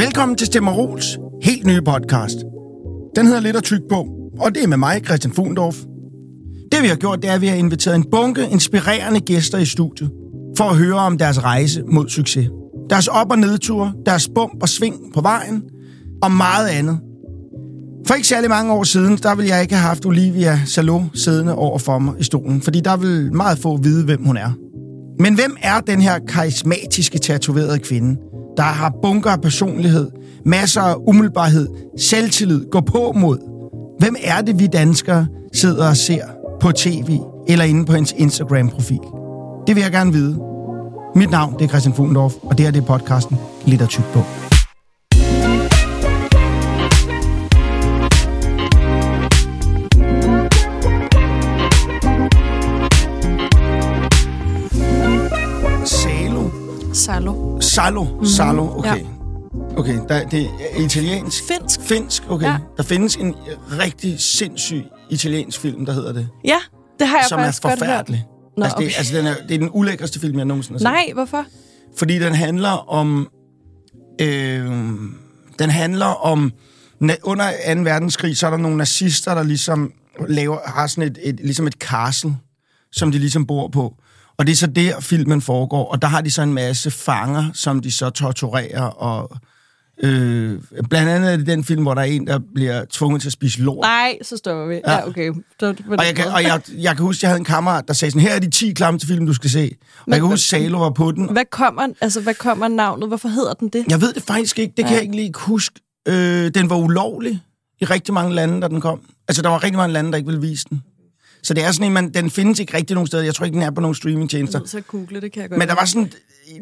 Velkommen til Stemmerols helt nye podcast. Den hedder Lidt at tyk på, og det er med mig, Christian Fugendorf. Det vi har gjort, det er, at vi har inviteret en bunke inspirerende gæster i studiet, for at høre om deres rejse mod succes. Deres op- og nedture, deres bump og sving på vejen, og meget andet. For ikke særlig mange år siden, der ville jeg ikke have haft Olivia Salo siddende over for mig i stolen, fordi der vil meget få vide, hvem hun er. Men hvem er den her karismatiske, tatoverede kvinde, der har bunker af personlighed, masser af umiddelbarhed, selvtillid, går på mod? Hvem er det, vi danskere sidder og ser på tv eller inde på ens Instagram-profil? Det vil jeg gerne vide. Mit navn det er Christian Fugendorf, og det her det er podcasten Lidt tyk på. Salo. Salo. Mhm. Salo, okay. Okay, der, det er italiensk. Finsk. Finsk, okay. Ja. Der findes en rigtig sindssyg italiensk film, der hedder det. Ja, det har jeg som er faktisk godt hørt. forfærdelig. Nå, altså, det, okay. altså den er, det er den ulækreste film, jeg nogensinde har set. Nej, hvorfor? Fordi den handler om... Øh, den handler om... Under 2. verdenskrig, så er der nogle nazister, der ligesom laver, har sådan et, et, ligesom et castle, som de ligesom bor på. Og det er så der, filmen foregår. Og der har de så en masse fanger, som de så torturerer. Og, øh, blandt andet er det den film, hvor der er en, der bliver tvunget til at spise lort. Nej, så stopper vi. Ja, Ja. okay. Så, Og jeg kan, og jeg, jeg kan huske, jeg havde en kammerat, der sagde sådan, her er de 10 klamme til film, du skal se. Og Men- jeg kan huske, Salo var på den. Hvad kommer, altså, hvad kommer navnet? Hvorfor hedder den det? Jeg ved det faktisk ikke. Det kan Ja. jeg ikke lige huske. Øh, den var ulovlig i rigtig mange lande, da den kom. Altså, der var rigtig mange lande, der ikke ville vise den. Så det er sådan en, man, den findes ikke rigtig nogen steder. Jeg tror ikke, den er på nogen streamingtjenester. Så google det, kan jeg godt Men der var sådan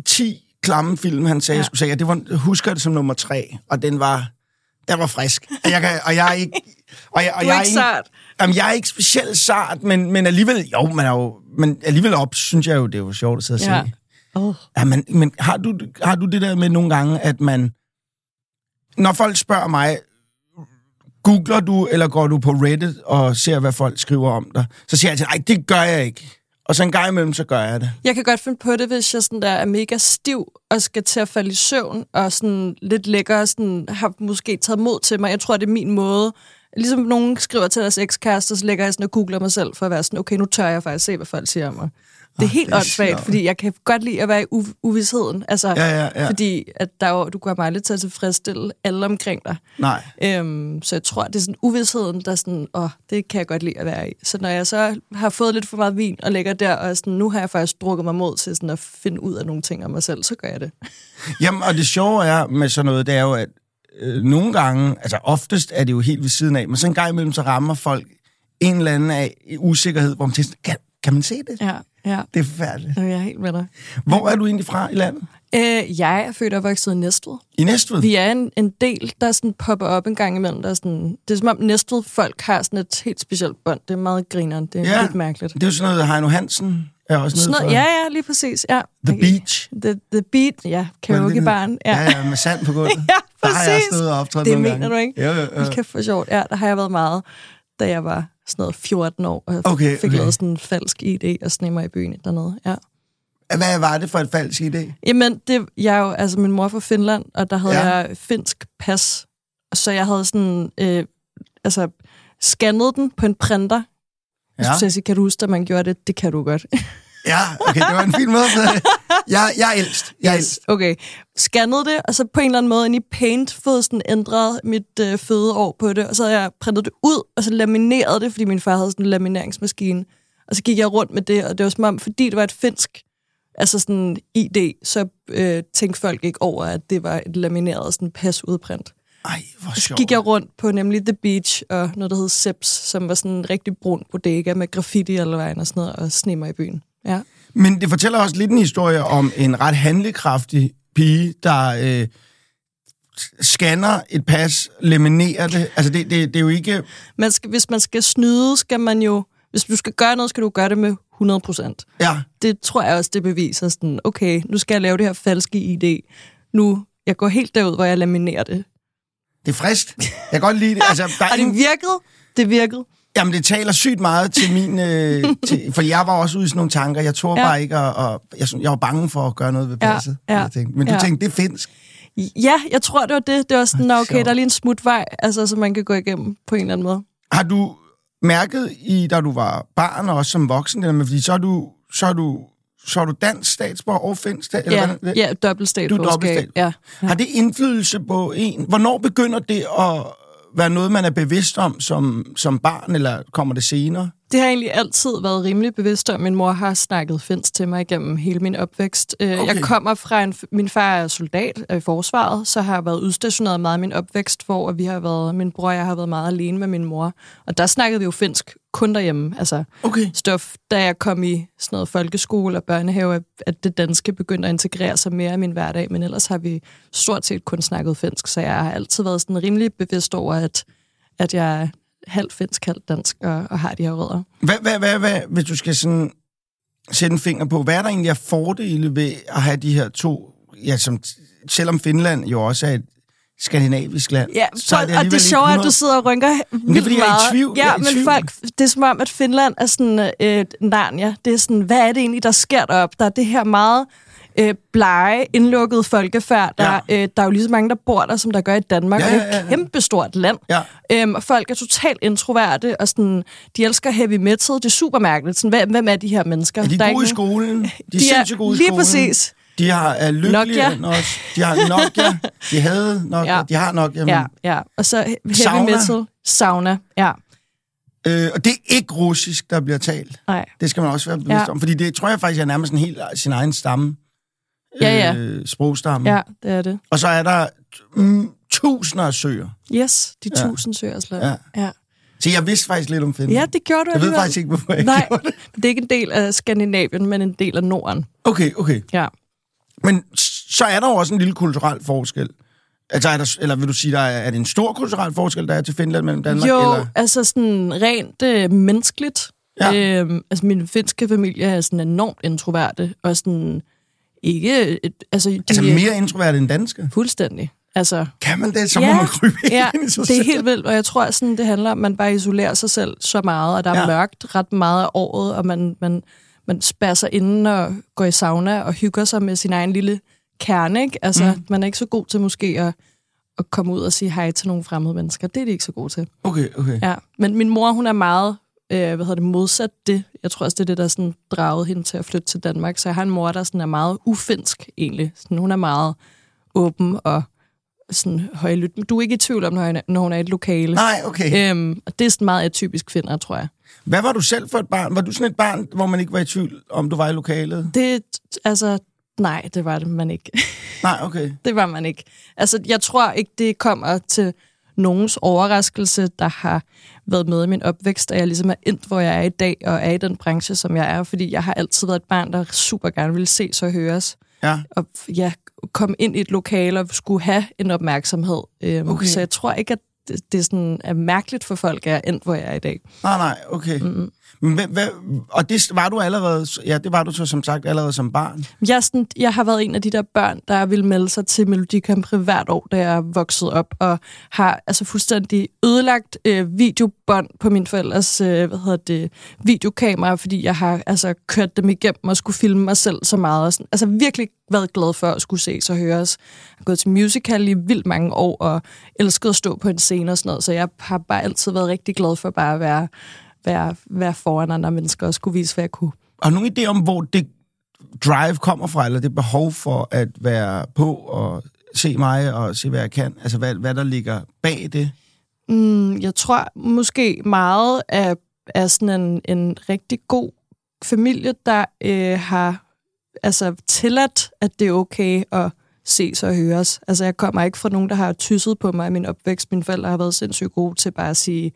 10 klamme film, han sagde, ja. Jeg skulle sige, og det var, jeg husker det som nummer tre, og den var, den var frisk. Og jeg, kan, og jeg er ikke... Og jeg, og Du jeg er ikke sart. Jamen, jeg er ikke specielt sart, men, men alligevel, jo, man er jo, men alligevel op, synes jeg jo, det er jo sjovt at sidde og Ja. se. Oh. Ja, men, men har, du, har du det der med nogle gange, at man... Når folk spørger mig, googler du, eller går du på Reddit og ser, hvad folk skriver om dig, så siger jeg til nej, det gør jeg ikke. Og så en gang imellem, så gør jeg det. Jeg kan godt finde på det, hvis jeg sådan der er mega stiv og skal til at falde i søvn, og sådan lidt lækker sådan, har måske taget mod til mig. Jeg tror, det er min måde. Ligesom nogen skriver til deres ekskærester, så lægger jeg sådan og googler mig selv for at være sådan, okay, nu tør jeg faktisk se, hvad folk siger om mig. Det er Åh, helt åndssvagt, fordi jeg kan godt lide at være i u- uvidsheden. Altså, Ja, ja, ja. Fordi at der er jo, du går meget til at tilfredsstille alle omkring dig. Nej. Øhm, så jeg tror, det er sådan uvidsheden, der er sådan, åh, det kan jeg godt lide at være i. Så når jeg så har fået lidt for meget vin og ligger der, og sådan, nu har jeg faktisk drukket mig mod til sådan at finde ud af nogle ting om mig selv, så gør jeg det. Jamen, og det sjove er med sådan noget, det er jo, at øh, nogle gange, altså oftest er det jo helt ved siden af, men så en gang imellem, så rammer folk en eller anden af usikkerhed, hvor man tænker, kan, kan man se det? Ja, ja. Det er forfærdeligt. Jeg er helt med dig. Hvor er du egentlig fra i landet? Øh, jeg er født og vokset i Næstved. I Næstved? Vi er en, en del, der sådan popper op en gang imellem. Der er sådan, det er som om Næstved folk har sådan et helt specielt bånd. Det er meget grineren. Det er Ja. ja. lidt mærkeligt. Det er jo sådan noget, Heino Hansen er også Sådan noget, for. ja, ja, lige præcis. Ja. The Beach. The, the Beat, ja. Karaokebarn. Ja. ja, med sand på gulvet. Ja, Der har jeg præcis. stået og optrådt Det mener gange. du ikke? Jo, jo, jo. Hold kæft for sjovt. Ja, der har jeg været meget, da jeg var sådan noget 14 år, og Okay, fik okay. lavet sådan en falsk ID og sneg mig i byen dernede. Ja. Hvad var det for et falsk idé? Jamen, det, jeg er jo, altså min mor er fra Finland, og der havde Ja. jeg finsk pas, så jeg havde sådan, øh, altså, scannet den på en printer. Jeg Ja. til at sige, kan du huske, at man gjorde det? Det kan du godt. Ja, okay, det var en fin måde. Jeg, jeg er ældst. Jeg er ældst. Okay. Scannede det, og så på en eller anden måde ind i Paint fået sådan ændret mit øh, fødeår på det, og så havde jeg printet det ud, og så lamineret det, fordi min far havde sådan en lamineringsmaskine. Og så gik jeg rundt med det, og det var som om, fordi det var et finsk altså sådan ID, så øh, tænkte folk ikke over, at det var et lamineret sådan pasudprint. Ej, hvor Så sjovt. gik jeg rundt på nemlig The Beach og noget, der hed Seps, som var sådan en rigtig brun bodega med graffiti alle vejen og sådan noget, og sne mig i byen. Ja. Men det fortæller også lidt en historie om en ret handlekraftig pige, der øh, scanner et pas, laminerer det. Altså, det, det, det er jo ikke... Man skal, hvis man skal snyde, skal man jo... Hvis du skal gøre noget, skal du gøre det med 100 procent. Ja, Det tror jeg også, det beviser sådan, okay, nu skal jeg lave det her falske ID. Nu, jeg går helt derud, hvor jeg laminerer det. det er frisk. Jeg kan godt lide det. Altså, der er Og det virkede. Det virkede. Jamen, det taler sygt meget til min... Øh, til, for jeg var også ude i sådan nogle tanker. Jeg tror Ja. bare ikke, og, og jeg, jeg var bange for at gøre noget ved Ja, passet. ja, jeg tænkte. Men du ja. tænkte, det er finsk. Ja, jeg tror, det var det. Det var sådan, Ah, "Nå, okay, sjovt. der er lige en smutvej, altså, som man kan gå igennem på en eller anden måde. Har du mærket i, da du var barn og også som voksen, det der med, fordi så er du, så er du, så er du dansk statsborger og finsk stat, eller Ja, hvordan? ja dobbelt statsborgerskab. Ja. Har det indflydelse på en? Hvornår begynder det at være noget, man er bevidst om som, som barn, eller kommer det senere? Det har jeg egentlig altid været rimelig bevidst om. Min mor har snakket finsk til mig igennem hele min opvækst. Okay. Okay. Jeg kommer fra en... Min far er soldat er i forsvaret, så har jeg været udstationeret meget i min opvækst, hvor vi har været... Min bror og jeg har været meget alene med min mor. Og der snakkede vi jo finsk kun derhjemme. Altså Okay. stof, da jeg kom i sådan noget folkeskole og børnehave, at- det danske begyndte at integrere sig mere i min hverdag. Men ellers har vi stort set kun snakket finsk, så jeg har altid været sådan rimelig bevidst over, at, at jeg er halvt finsk, halvt dansk og, og har de her rødder. Hvad, hvad, hvad, hvad, hvis du skal sådan sætte en finger på, hvad er der egentlig af fordele ved at have de her to, ja, som, selvom Finland jo også er et skandinavisk land, Ja, så er folk, det og det er sjovt, at du sidder og rynker det er, fordi jeg er i tvivl. Ja, er i men tvivl. folk, det er som om, at Finland er sådan øh, Narnia. Det er sådan, hvad er det egentlig, der sker deroppe? Der er det her meget øh, blege, indlukkede folkefærd. Der, Ja. øh, der er jo lige så mange, der bor der, som der gør i Danmark. Ja, og det ja, er ja, et ja. kæmpestort land. Ja. Øhm, og folk er totalt introverte, og sådan, de elsker heavy metal. Det er super mærkeligt. Sådan, hvem, hvem er de her mennesker? Er de Der er gode i ikke nogen- skolen? De er, De er sindssygt gode i lige skolen. præcis. De har, er lykkelige Nokia. også. De har Nokia. De havde Nokia. Ja. De har Nokia. Men, Ja, ja. Og så heavy Sauna. metal. Sauna. Ja. øh, og det er ikke russisk, der bliver talt. Nej. Det skal man også være bevidst Ja. om. Fordi det tror jeg faktisk er nærmest en helt sin egen stamme. Ja, ja. Øh, sprogstamme. Ja, det er det. Og så er der mm, tusinder af søer. Yes, de Ja. tusind søers land. Ja. ja. Så jeg vidste faktisk lidt om Finland. Ja, det gjorde du jeg ved faktisk ikke, hvorfor jeg Nej, det. det er ikke en del af Skandinavien, men en del af Norden. Okay, okay. Ja. Men så er der jo også en lille kulturel forskel. Altså, er der, eller vil du sige, der er, er det en stor kulturel forskel, der er til Finland mellem Danmark? jo, Eller? altså sådan rent øh, menneskeligt. Ja. Øhm, altså min finske familie er sådan enormt introverte, og sådan ikke... Et, altså, de Altså er mere introvert end danske? Fuldstændig. Altså, Kan man det? Så Ja, må man krybe ja, ind i sig det er selv. helt vildt, og jeg tror, sådan, det handler om, at man bare isolerer sig selv så meget, og der er ja. mørkt ret meget af året, og man, man, man spærrer sig inde og går i sauna og hygger sig med sin egen lille kerne. Ikke? Altså, mm. man er ikke så god til måske at, at komme ud og sige hej til nogle fremmede mennesker. Det er de ikke så gode til. Okay, okay. Ja. Men min mor, hun er meget øh, hvad hedder det, modsat det. Jeg tror også, det er det, der sådan dragede hende til at flytte til Danmark. Så jeg har en mor, der sådan er meget ufinsk egentlig. Sådan, hun er meget åben og sådan højlydt. Men du er ikke i tvivl om, når hun er, når hun er i et lokale. Nej, okay. Øhm, og det er sådan meget atypisk finder, tror jeg. Hvad var du selv for et barn? Var du sådan et barn, hvor man ikke var i tvivl, om du var i lokalet? Det, altså, nej, det var det man ikke. Nej, okay. det var man ikke. Altså, jeg tror ikke, det kommer til nogens overraskelse, der har været med i min opvækst, at jeg ligesom er endt, hvor jeg er i dag, og er i den branche, som jeg er, fordi jeg har altid været et barn, der super gerne ville ses og høres. Ja. Og ja, komme ind i et lokale og skulle have en opmærksomhed. Øhm, Okay. Så jeg tror ikke, at det, det er, sådan, er mærkeligt for folk, at jeg er endt, hvor jeg er i dag. Nej, nej, okay. Mm-hmm. Men hvad, og det var du allerede, ja, det var du så som sagt allerede som barn. Jeg, sådan, jeg har været en af de der børn, der ville melde sig til Melodi Grand Prix hvert år, da jeg er vokset op, og har altså fuldstændig ødelagt øh, videobånd på min forældres øh, hvad hedder det, videokamera, fordi jeg har altså kørt dem igennem og skulle filme mig selv så meget. Og sådan, altså virkelig været glad for at skulle ses og høres. Jeg har gået til musical i vildt mange år, og elsket at stå på en scene og sådan noget, så jeg har bare altid været rigtig glad for bare at være, være, være foran andre mennesker og skulle vise, hvad jeg kunne. Har du nogen idé om, hvor det drive kommer fra, eller det behov for at være på og se mig og se, hvad jeg kan? Altså, hvad, hvad der ligger bag det? Mm, jeg tror måske meget af, af sådan en, en rigtig god familie, der øh, har altså, tilladt, at det er okay at ses og høres. Altså, jeg kommer ikke fra nogen, der har tysset på mig i min opvækst. Mine forældre har været sindssygt gode til bare at sige, "Jamen,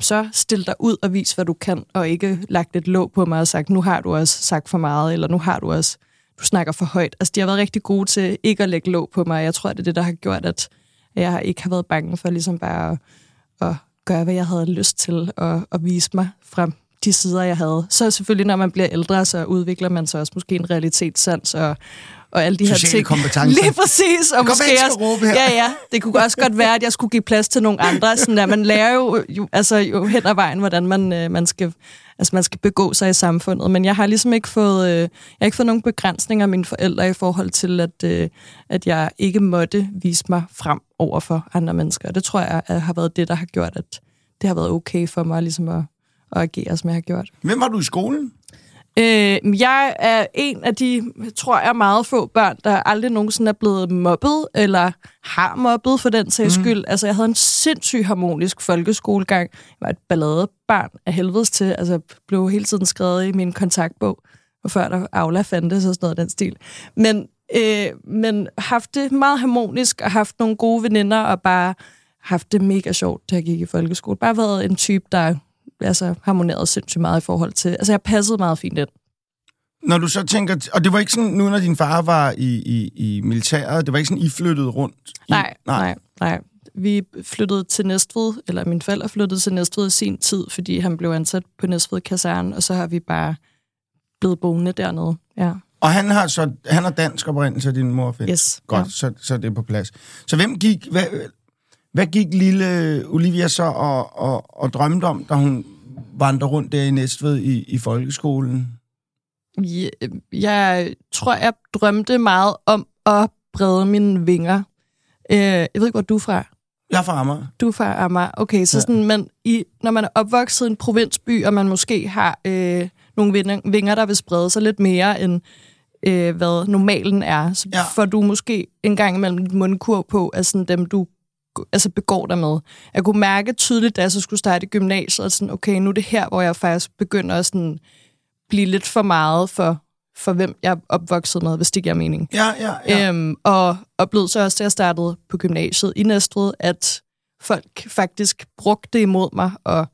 så stil dig ud og vis, hvad du kan, og ikke lagt et låg på mig og sagt, nu har du også sagt for meget, eller nu har du også, du snakker for højt. Altså, de har været rigtig gode til ikke at lægge låg på mig. Jeg tror, det er det, der har gjort, at jeg ikke har været bange for ligesom bare at, at gøre, hvad jeg havde lyst til, og, og vise mig fra de sider, jeg havde. Så selvfølgelig, når man bliver ældre, så udvikler man sig også måske en realitetssans, og, og alle de her Sociale ting. kompetencer. Lige præcis. Og Det godt måske skal også, råbe her. ja, ja, det kunne også godt være, at jeg skulle give plads til nogle andre. Sådan at man lærer jo, jo, altså, jo hen ad vejen, hvordan man, øh, man skal altså man skal begå sig i samfundet. Men jeg har ligesom ikke fået, øh, jeg har ikke fået nogen begrænsninger af mine forældre i forhold til, at, øh, at jeg ikke måtte vise mig frem over for andre mennesker. Og det tror jeg at har været det, der har gjort, at det har været okay for mig ligesom at, at agere, som jeg har gjort. Hvem var du i skolen? Øh, jeg er en af de, tror jeg, meget få børn, der aldrig nogensinde er blevet mobbet, eller har mobbet for den sags mm. skyld. Altså, jeg havde en sindssygt harmonisk folkeskolegang. Jeg var et balladebarn af helvedes til. Altså, jeg blev hele tiden skrevet i min kontaktbog, og før der Aula fandtes og sådan noget den stil. Men, øh, men haft det meget harmonisk, og haft nogle gode veninder, og bare haft det mega sjovt, da jeg gik i folkeskole. Bare været en type, der altså, harmonerede sindssygt meget i forhold til... Altså, jeg passede meget fint ind. Når du så tænker... Og det var ikke sådan, nu når din far var i, i, i militæret, det var ikke sådan, I flyttede rundt? I, Nej, nej, nej. Vi flyttede til Næstved, eller min forældre flyttede til Næstved i sin tid, fordi han blev ansat på Næstved Kaserne, og så har vi bare blevet boende dernede. Ja. Og han har så han har dansk oprindelse, din mor fik. Yes. Godt, Ja. så, så er det på plads. Så hvem gik... Hvad, hvad gik lille Olivia så og, og, og drømte om, da hun vandrede rundt der i Næstved i, i folkeskolen? Jeg, jeg tror, jeg drømte meget om at brede mine vinger. Øh, jeg ved ikke, hvor du er fra. Jeg er fra Amager. Du er fra Amager. Okay, så Ja. sådan, man, i, når man er opvokset i en provinsby, og man måske har øh, nogle vinger, der vil sprede sig lidt mere end øh, hvad normalen er, så ja. får du måske en gang imellem et mundkur på af sådan dem, du altså begår dig med. Jeg kunne mærke tydeligt, da jeg så skulle starte i gymnasiet, at sådan, okay, nu er det her, hvor jeg faktisk begynder at sådan, blive lidt for meget for, for hvem jeg er opvokset med, hvis det giver mening. Ja, ja, ja. Øhm, og oplevede så også, da jeg startede på gymnasiet i Næstved, at folk faktisk brugte imod mig, og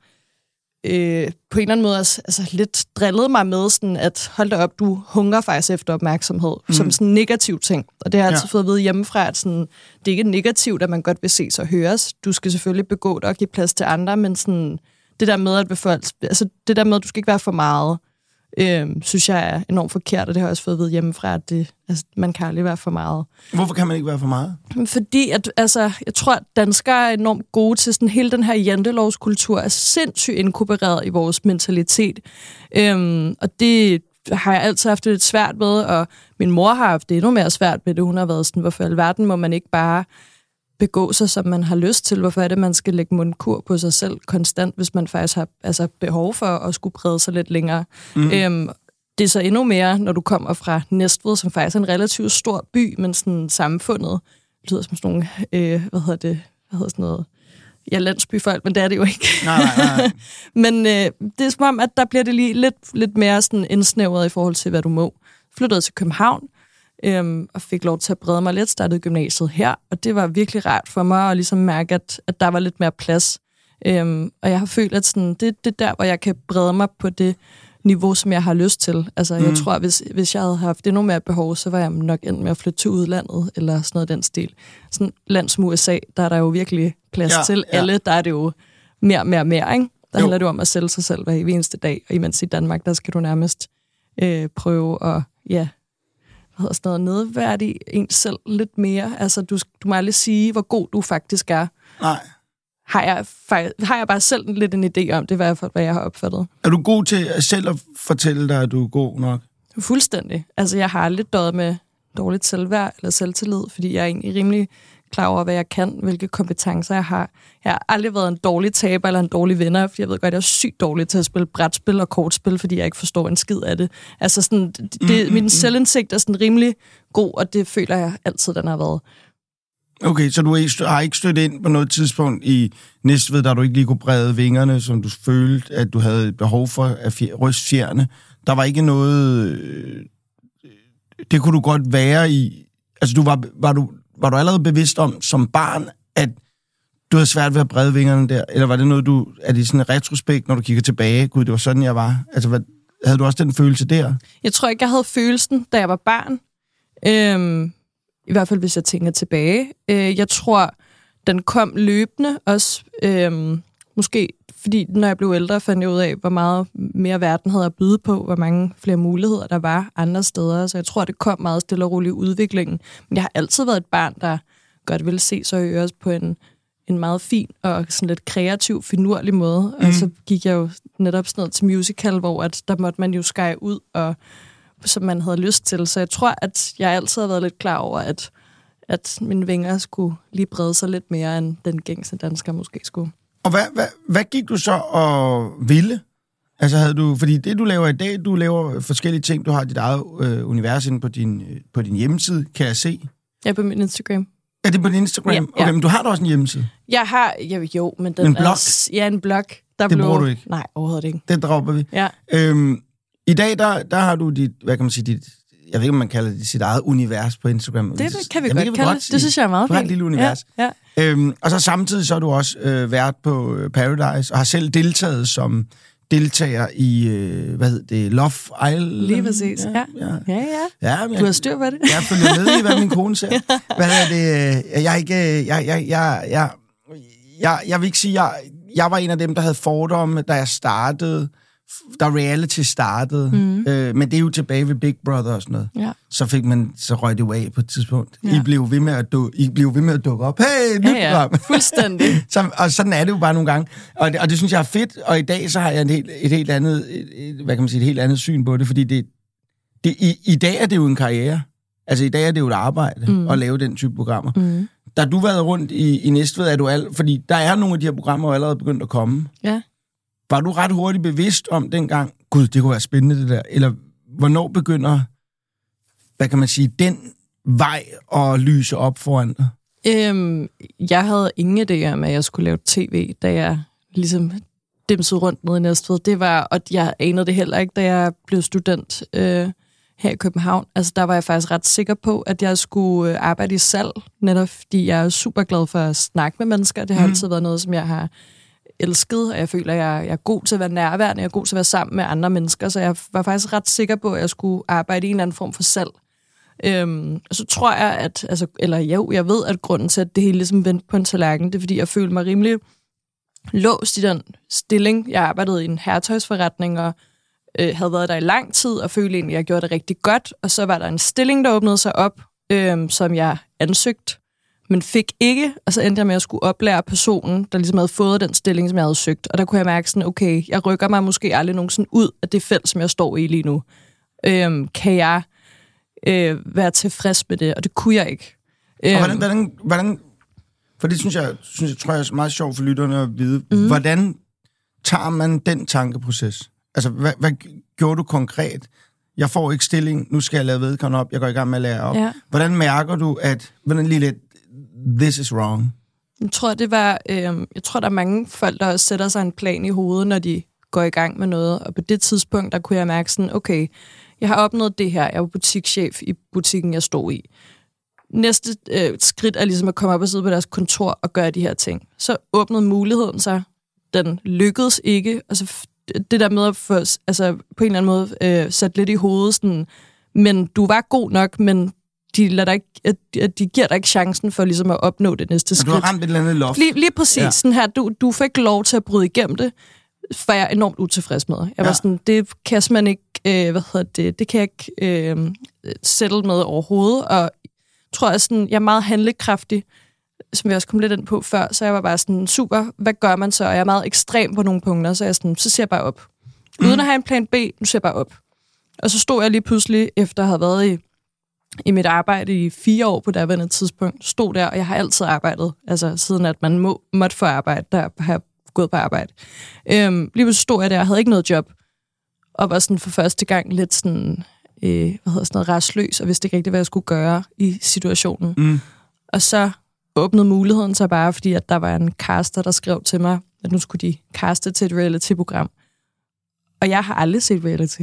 øh, på en eller anden måde altså, altså, lidt drillede mig med, sådan at hold da op, du hungrer faktisk efter opmærksomhed, mm. som sådan en negativ ting. Og det har jeg Ja. altid fået at vide hjemmefra, at sådan, det er ikke negativt, at man godt vil ses og høres. Du skal selvfølgelig begå dig og give plads til andre, men sådan, det der med, at befolk, altså, det der med, at du skal ikke være for meget, øh, synes jeg er enormt forkert, og det har jeg også fået at vide hjemmefra, at det, altså, man kan aldrig være for meget. Hvorfor kan man ikke være for meget? Fordi at, altså, jeg tror, at danskere er enormt gode til sådan hele den her jantelovskultur, er sindssygt inkorporeret i vores mentalitet. Øhm, og det har jeg altid haft det lidt svært med, og min mor har haft det endnu mere svært med det. Hun har været sådan, hvorfor i alverden må man ikke bare begå sig, som man har lyst til? Hvorfor er det, man skal lægge mundkur på sig selv konstant, hvis man faktisk har altså, behov for at skulle brede sig lidt længere? Mm. Øhm, det er så endnu mere, når du kommer fra Næstved, som faktisk er en relativt stor by, men sådan samfundet det lyder som sådan nogle, øh, hvad hedder det, hvad hedder sådan noget, ja, landsbyfolk, men det er det jo ikke. Nej, nej, nej. men øh, det er som om, at der bliver det lige lidt, lidt mere sådan indsnævret i forhold til, hvad du må. Flyttede til København, øhm, og fik lov til at brede mig lidt, startede gymnasiet her, og det var virkelig rart for mig at ligesom mærke, at, at der var lidt mere plads. Øhm, og jeg har følt, at sådan, det, det er der, hvor jeg kan brede mig på det niveau, som jeg har lyst til. Altså, mm. jeg tror, hvis, hvis jeg havde haft endnu mere behov, så var jeg nok endt med at flytte til udlandet, eller sådan noget den stil. Sådan land som USA, der er der jo virkelig plads Ja, til ja. alle. Der er det jo mere, mere, mere, ikke? Der Jo. handler det om at sælge sig selv hver eneste dag, og imens i Danmark, der skal du nærmest øh, prøve at, ja, hedder sådan noget, nedværdige en selv lidt mere. Altså, du, du må aldrig sige, hvor god du faktisk er. nej. Har jeg, har jeg bare selv lidt en idé om det, hvert fald, hvad jeg har opfattet. Er du god til selv at fortælle dig, at du er god nok? Fuldstændig. Altså, jeg har aldrig døjet med dårligt selvværd eller selvtillid, fordi jeg er egentlig rimelig klar over, hvad jeg kan, hvilke kompetencer jeg har. Jeg har aldrig været en dårlig taber eller en dårlig vinder, for jeg ved godt, jeg er sygt dårlig til at spille brætspil og kortspil, fordi jeg ikke forstår en skid af det. Altså, sådan, det, det, min selvindsigt er sådan rimelig god, og det føler jeg altid, den har været. Okay, så du ikke- har ikke stødt ind på noget tidspunkt i Næstved, da du ikke lige kunne brede vingerne, som du følte, at du havde behov for at fjer- ryste fjerne. Der var ikke noget... øh, Det kunne du godt være i... Altså, du var, var, du, var du allerede bevidst om som barn, at du havde svært ved at brede vingerne der? Eller var det noget, du... Er det sådan en retrospekt, når du kigger tilbage? Gud, det var sådan, jeg var. Altså, hvad, havde du også den følelse der? Jeg tror ikke, jeg havde følelsen, da jeg var barn. Øhm, I hvert fald, hvis jeg tænker tilbage. Øh, jeg tror, den kom løbende også. Øhm, måske fordi når jeg blev ældre, fandt jeg ud af, hvor meget mere verden havde at byde på, hvor mange flere muligheder der var andre steder. Så jeg tror, det kom meget stille og roligt i udviklingen. Men jeg har altid været et barn, der godt ville se sig og høres på en, en meget fin og sådan lidt kreativ, finurlig måde. Mm. Og så gik jeg jo netop sådan noget til musical, hvor at der måtte man jo skære ud, og, som man havde lyst til. Så jeg tror, at jeg altid har været lidt klar over, at, at mine vinger skulle lige brede sig lidt mere, end den gængse dansker måske skulle. Og hvad, hvad, hvad gik du så og ville? Altså havde du, fordi det du laver i dag, du laver forskellige ting, du har dit eget øh, univers inde på din, øh, på din hjemmeside, kan jeg se. Ja, på min Instagram. Er det på din Instagram? Ja, Okay, ja. men du har da også en hjemmeside. Jeg har, ja, jo, men den En blog? er... Ja, en blog. Der Det blev, bruger du ikke? Nej, overhovedet ikke. Det dropper vi. Ja. Øhm, I dag, der, der har du dit, hvad kan man sige, dit, jeg ved ikke, om man kalder det sit eget univers på Instagram. Det kan vi Jamen, godt kalde det. sige. Det synes jeg er meget Du har et fint. lille univers. Ja, ja. Øhm, og så samtidig så er du også øh, vært på øh, Paradise, og har selv deltaget som deltager i, øh, hvad hedder det, Love Island? Lige præcis. Ja. ja. Ja, ja. ja men Du har styr på det. jeg følger med i, hvad min kone ser. Hvad er det? øh, Jeg er ikke... øh, Jeg, jeg, jeg, jeg, jeg, jeg vil ikke sige, jeg, jeg var en af dem, der havde fordomme, da jeg startede, da reality startede. Mm. Øh, men det er jo tilbage ved Big Brother og sådan noget. Ja. Så fik man, så røg det jo af på et tidspunkt. Ja. I blev ved med at, du, I blev ved med at dukke op. Hey, nyt Ja, ja. program. Fuldstændig. Så, og sådan er det jo bare nogle gange. Og det, og det synes jeg er fedt, og i dag så har jeg et helt, et helt andet, et, et, hvad kan man sige, et helt andet syn på det, fordi det, det, i, i dag er det jo en karriere. Altså i dag er det jo et arbejde mm. at lave den type programmer. Mm. Da du været rundt i, i Næstved, er du al, fordi der er nogle af de her programmer jo allerede begyndt at komme. Ja. Var du ret hurtigt bevidst om dengang, gud, det kunne være spændende det der, eller hvornår begynder, hvad kan man sige, den vej at lyse op foran dig? Øhm, jeg havde ingen idé om, at jeg skulle lave tv, da jeg ligesom dimsede rundt nede i Næstved. Det var, og jeg anede det heller ikke, da jeg blev student øh, her i København. Altså, der var jeg faktisk ret sikker på, at jeg skulle øh, arbejde i salg, netop fordi jeg er super glad for at snakke med mennesker. Det har Mhm. altid været noget, som jeg har elsket, og jeg føler, at jeg, jeg er god til at være nærværende, jeg er god til at være sammen med andre mennesker, så jeg var faktisk ret sikker på, at jeg skulle arbejde i en eller anden form for salg. Øhm, og så tror jeg, at, altså, eller jo, jeg ved, at grunden til, at det hele ligesom vendte på en tallerken, det er, fordi jeg følte mig rimelig låst i den stilling. Jeg arbejdede i en herretøjsforretning, og øh, havde været der i lang tid, og følte egentlig, at jeg gjorde det rigtig godt. Og så var der en stilling, der åbnede sig op, øh, som jeg ansøgte, men fik ikke. Og så endte jeg med at skulle oplære personen, der ligesom havde fået den stilling, som jeg havde søgt. Og der kunne jeg mærke sådan, okay, jeg rykker mig måske aldrig nogensinde ud af det felt, som jeg står i lige nu. Øh, kan jeg øh, være tilfreds med det? Og det kunne jeg ikke. Og Øhm, hvordan, hvordan, hvordan, for det synes jeg, synes jeg, tror jeg er meget sjovt for lytterne at vide. Mm. Hvordan tager man den tankeproces? Altså, hvad, hvad gjorde du konkret? Jeg får ikke stilling, nu skal jeg lade vedkommende op, jeg går i gang med at lære op. Ja. Hvordan mærker du, at, hvordan lige lidt, this is wrong? Jeg tror, det var, øh, jeg tror, der er mange folk, der også sætter sig en plan i hovedet, når de går i gang med noget. Og på det tidspunkt, der kunne jeg mærke sådan, okay, jeg har opnået det her. Jeg var butikschef i butikken, jeg stod i. Næste øh, skridt er ligesom at komme op og sidde på deres kontor og gøre de her ting. Så åbnede muligheden sig. Den lykkedes ikke. Og så det der med at få, altså, på en eller anden måde øh, sat lidt i hovedet, sådan, men du var god nok, men de, lader dig ikke, at, at de giver dig ikke chancen for ligesom at opnå det næste Og du skridt. har ramt et eller andet loft. Lige, lige præcis Ja. sådan her. Du, du fik lov til at bryde igennem det, for jeg er enormt utilfreds med. Jeg var Ja. sådan, det kan jeg simpelthen ikke, øh, hvad hedder det, det kan jeg ikke øh, sætte med overhovedet, og jeg tror, jeg, sådan, jeg er meget handlekraftig, som vi også kom lidt ind på før, så jeg var bare sådan, super, hvad gør man så? Og jeg er meget ekstrem på nogle punkter, så jeg sådan, så ser jeg bare op. Mm. Uden at have en plan B, nu ser jeg bare op. Og så stod jeg lige pludselig, efter at have været i, i mit arbejde i fire år på daværende tidspunkt, stod der, og jeg har altid arbejdet, altså siden at man må, måtte få arbejde, der har jeg gået på arbejde. Øhm, lige pludselig stod jeg der og havde ikke noget job, og var sådan for første gang lidt sådan, øh, hvad hedder sådan noget, restløs, og vidste ikke rigtig, hvad jeg skulle gøre i situationen. Mm. Og så åbnede muligheden sig bare, fordi at der var en caster, der skrev til mig, at nu skulle de kaste til et reality-program. Og jeg har aldrig set reality.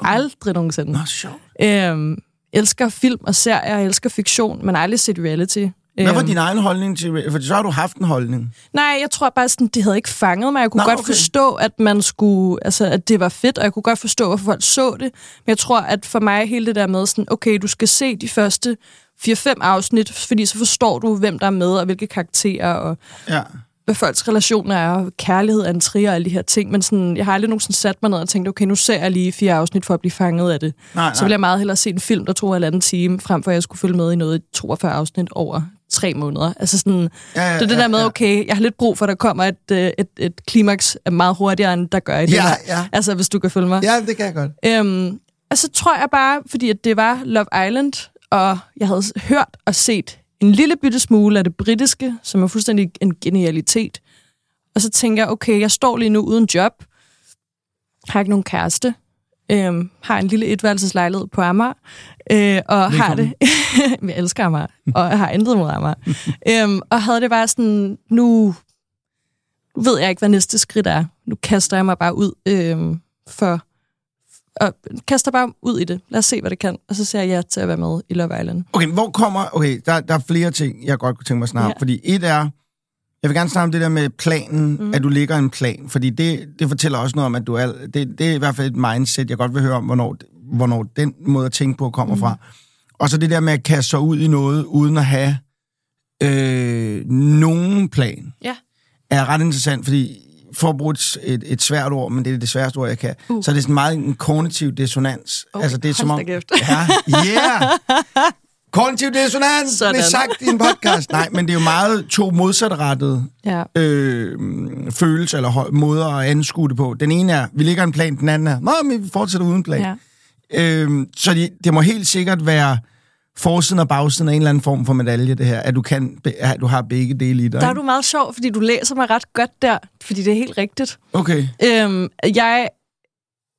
Aldrig nogensinde. Nå, sjovt. Øhm, elsker film og serier, jeg elsker fiktion, men aldrig set reality. Hvad var Øhm, din egen holdning til For så har du haft en holdning. Nej, jeg tror bare, sådan, det havde ikke fanget mig. Jeg kunne Nå, Nå, godt okay. forstå, at man skulle, altså, at det var fedt, og jeg kunne godt forstå, hvorfor folk så det. Men jeg tror, at for mig hele det der med, sådan, okay, du skal se de første 4-5 afsnit, fordi så forstår du, hvem der er med, og hvilke karakterer. Og, Ja. Hvad folks relationer er, og kærlighed er en trier og alle de her ting, men sådan, jeg har aldrig nogensinde sat mig ned og tænkt, okay, nu ser jeg lige fire afsnit for at blive fanget af det. Nej, Så vil jeg meget hellere se en film, der tog en halvanden time, frem for at jeg skulle følge med i noget i 42 afsnit over tre måneder. Altså sådan, Ja, ja, det er det ja, der med, ja. okay, jeg har lidt brug for, at der kommer et, øh, et, et klimaks meget hurtigere, end der gør i det Ja, her. ja. Altså, hvis du kan følge mig. Ja, det kan jeg godt. Øhm, altså tror jeg bare, fordi at det var Love Island, og jeg havde hørt og set en lille bitte smule af det britiske, som er fuldstændig en genialitet. Og så tænker jeg, okay, jeg står lige nu uden job, har ikke nogen kæreste, øhm, har en lille etværelseslejlighed på Amager, øh, og har det... Velkommen. jeg elsker Amager, og jeg har intet mod Amager. øhm, og havde det bare sådan, nu nu ved jeg ikke, hvad næste skridt er. Nu kaster jeg mig bare ud øhm, for og kaster bare ud i det. Lad os se, hvad det kan. Og så siger jeg ja til at være med i Love Island. Okay, hvor kommer... Okay, der, der er flere ting, jeg godt kunne tænke mig at snakke. Ja. Fordi et er... Jeg vil gerne snakke om det der med planen, mm. at du ligger en plan. Fordi det, det fortæller også noget om, at du er... Det, det er i hvert fald et mindset, jeg godt vil høre om, hvornår, hvornår den måde at tænke på kommer mm. fra. Og så det der med at kaste sig ud i noget, uden at have øh, nogen plan, Ja. er ret interessant, fordi for at bruge et, et, et svært ord, men det er det sværeste ord, jeg kan, uh. Så er det sådan meget en kognitiv dissonans. Okay, altså, det er som om... kæft. Ja, yeah! Kognitiv dissonans, Sådan. det er sagt i en podcast. Nej, men det er jo meget to modsatrettede Ja. øh, følelser eller måder at anskue det på. Den ene er, vi ligger en plan, den anden er, nej, men vi fortsætter uden plan. ja. Øh, så det, det må helt sikkert være forsiden og bagsiden af en eller anden form for medalje, det her, at du, kan, at du har begge dele i dig. Der er du meget sjov, fordi du læser mig ret godt der, fordi det er helt rigtigt. Okay. Øhm, jeg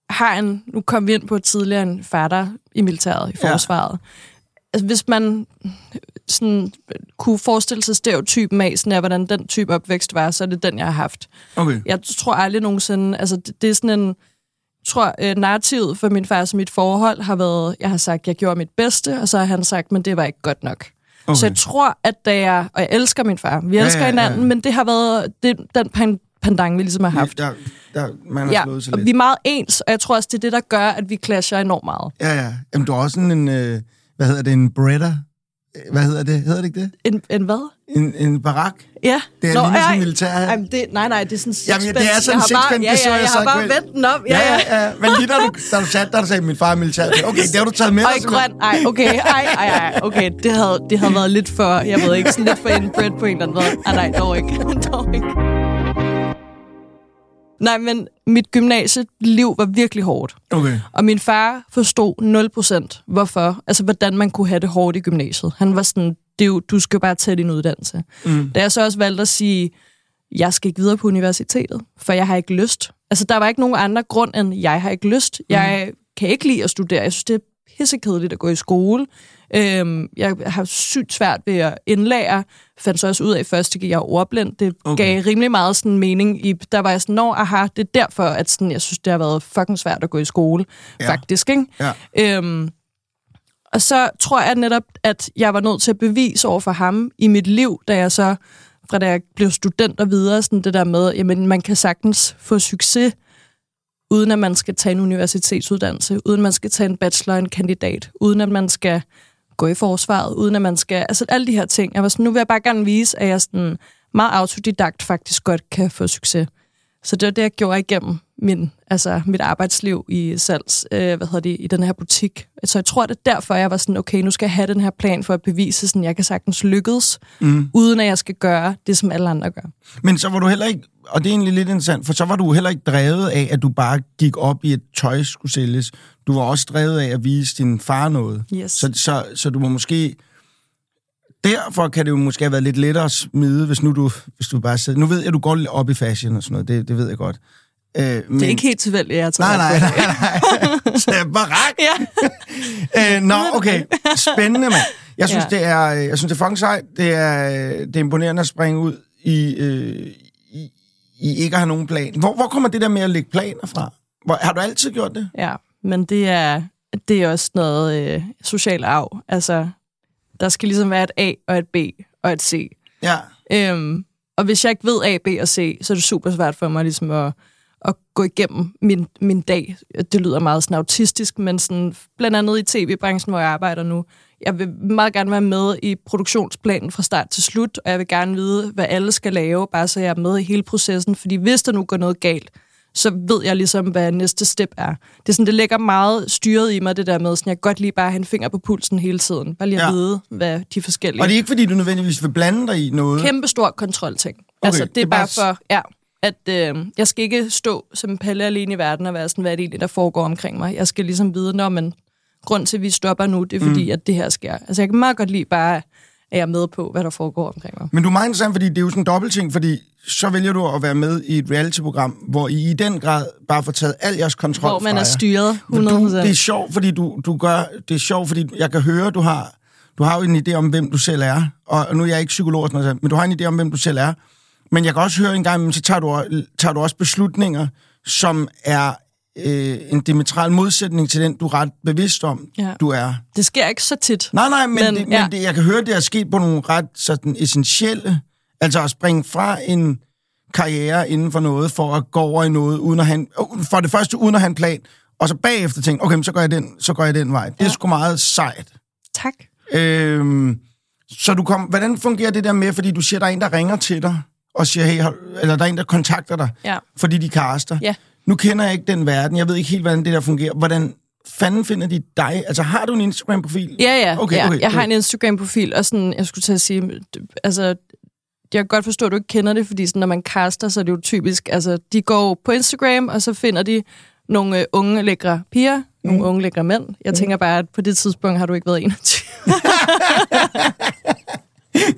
har en, nu kom vi ind på tidligere en fatter i militæret, i forsvaret. Ja. Altså, hvis man sådan, kunne forestille sig stereotypen af, sådan, af, hvordan den type opvækst var, så er det den, jeg har haft. Okay. Jeg tror aldrig nogensinde, altså det, det er sådan en, tror, øh, narrativet for min far og mit forhold har været, jeg har sagt, jeg gjorde mit bedste, og så har han sagt, men det var ikke godt nok. Okay. Så jeg tror, at da jeg, og jeg elsker min far, vi Ja, elsker ja, ja. hinanden, men det har været det, den pan, pandang, vi ligesom har haft. Der, der, man har Ja, slået sig lidt. vi er meget ens, og jeg tror også, det er det, der gør, at vi clasher enormt meget. Ja, ja. Jamen, du er også sådan en, øh, hvad hedder det, en bretter? Hvad hedder det? Hedder det ikke det? En, en hvad? En, en barak? Ja. Det er Nå, lige sådan ej, en militær... ej, men det, nej, nej, det er sådan en Jamen, det er sådan en Jeg har bare- sixpence, Ja, det så ja, jeg jeg så har bare godt. vendt den op. Ja, ja, ja. Men lige da du, da du satte dig, der sagde, min far er militær. Okay, det har du taget med Og dig. i grøn. Ej, okay. Ej, ej, ej. Okay, det havde, det havde været lidt for, jeg ved ikke, sådan lidt for inbred på en eller anden måde. Ah, nej, dog ikke. dog ikke. Nej, men mit gymnasieliv var virkelig hårdt. Okay. Og min far forstod 0% hvorfor. Altså, hvordan man kunne have det hårdt i gymnasiet. Han var sådan, det er jo, du skal bare tage din uddannelse. Mm. Da jeg så også valgte at sige, jeg skal ikke videre på universitetet, for jeg har ikke lyst. Altså, der var ikke nogen andre grund end, jeg har ikke lyst. Jeg kan ikke lide at studere. Jeg synes, det er pissekedeligt at gå i skole. Øhm, jeg har sygt svært ved at indlære. Fandt så også ud af først, at jeg ordblind. Det Okay. gav rimelig meget sådan mening. I, der var jeg sådan, nå, aha, det er derfor, at sådan, jeg synes, det har været fucking svært at gå i skole. Ja. Faktisk, ikke? Ja. Øhm, og så tror jeg netop, at jeg var nødt til at bevise over for ham i mit liv, da jeg så, fra da jeg blev student og videre, sådan det der med, jamen man kan sagtens få succes, uden at man skal tage en universitetsuddannelse, uden at man skal tage en bachelor, en kandidat, uden at man skal gå i forsvaret, uden at man skal, altså alle de her ting. Jeg var sådan, nu vil jeg bare gerne vise, at jeg sådan meget autodidakt faktisk godt kan få succes. Så det var det, jeg gjorde igennem min, altså mit arbejdsliv i salgs, øh, hvad hedder det, i den her butik. Så jeg tror, det er derfor, jeg var sådan, okay, nu skal jeg have den her plan for at bevise, sådan, jeg kan sagtens lykkes, Mm. uden at jeg skal gøre det, som alle andre gør. Men så var du heller ikke, og det er egentlig lidt interessant, for så var du heller ikke drevet af, at du bare gik op i et tøj skulle sælges. Du var også drevet af at vise din far noget. Yes. Så, så, så du må måske... Derfor kan det jo måske have været lidt lettere at smide, hvis nu du, hvis du bare sidder... Nu ved jeg, at du går lidt op i fashion og sådan noget, det, det ved jeg godt. Øh, men, Det er ikke helt tilfældigt, jeg tror. Nej, nej, nej, nej. Så jeg bare rak. Ja. Øh, nå, okay. Spændende, mand. Jeg synes, Ja. det er, øh, jeg synes, det er fucking sejt. Det er, det er imponerende at springe ud i, øh, i, i ikke at have nogen plan. Hvor, hvor kommer det der med at lægge planer fra? Hvor, har du altid gjort det? Ja, men det er, det er også noget øh, social arv. Altså, der skal ligesom være et A og et B og et C. Ja. Øhm, og hvis jeg ikke ved A, B og C, så er det super svært for mig ligesom at gå igennem min, min dag. Det lyder meget sådan autistisk, men sådan, blandt andet i tv-branchen, hvor jeg arbejder nu, jeg vil meget gerne være med i produktionsplanen fra start til slut, og jeg vil gerne vide, hvad alle skal lave, bare så jeg er med i hele processen. Fordi hvis der nu går noget galt, så ved jeg ligesom, hvad næste step er. Det er sådan, det ligger meget styret i mig, det der med, sådan, jeg kan godt lige bare have en finger på pulsen hele tiden. Bare lige at Ja. vide, hvad de forskellige... Og det er ikke, fordi du nødvendigvis vil blande dig i noget. Kæmpe stor kontrolting. Okay, altså, det, det er er bare bare for, ja, at øh, jeg skal ikke stå som Palle alene i verden og være sådan, hvad er det egentlig, der foregår omkring mig. Jeg skal ligesom vide, når man grund til, at vi stopper nu, det er fordi, mm. at det her sker. Altså, jeg kan meget godt lide bare, at jeg er med på, hvad der foregår omkring mig. Men du er meget interessant, fordi det er jo sådan en dobbeltting, fordi så vælger du at være med i et reality-program, hvor I i den grad bare får taget al jeres kontrol Hvor man fra er styret 100%. Men Du, det er sjovt, fordi du, du gør, det er sjovt, fordi jeg kan høre, du har, du har jo en idé om, hvem du selv er. Og nu er jeg ikke psykolog, og sådan noget, men du har en idé om, hvem du selv er. Men jeg kan også høre en gang, så tager du, tager du også beslutninger, som er øh, en diametral modsætning til den, du er ret bevidst om, Ja. du er. Det sker ikke så tit. Nej, nej, men, Men, men, det, ja. men det, jeg kan høre, det er sket på nogle ret sådan essentielle, altså at springe fra en karriere inden for noget, for at gå over i noget, uden at oh, for det første uden at have en plan, og så bagefter tænke, okay, så går jeg den, så går jeg den vej. Det er Ja. sgu meget sejt. Tak. Øhm, så du kom, hvordan fungerer det der med, fordi du siger, der er en, der ringer til dig, og siger, hey, hold- eller der er en, der kontakter dig, Ja. fordi de kaster. Ja. Nu kender jeg ikke den verden, jeg ved ikke helt, hvordan det der fungerer. Hvordan fanden finder de dig? Altså, har du en Instagram-profil? Ja, ja. Okay, ja. okay, jeg har en Instagram-profil, og sådan, jeg skulle til at sige, altså, jeg kan godt forstå, at du ikke kender det, fordi sådan, når man kaster, så er det jo typisk, altså, de går på Instagram, og så finder de nogle øh, unge, lækre piger, nogle unge, lækre mænd. Jeg tænker bare, at på det tidspunkt har du ikke været 21.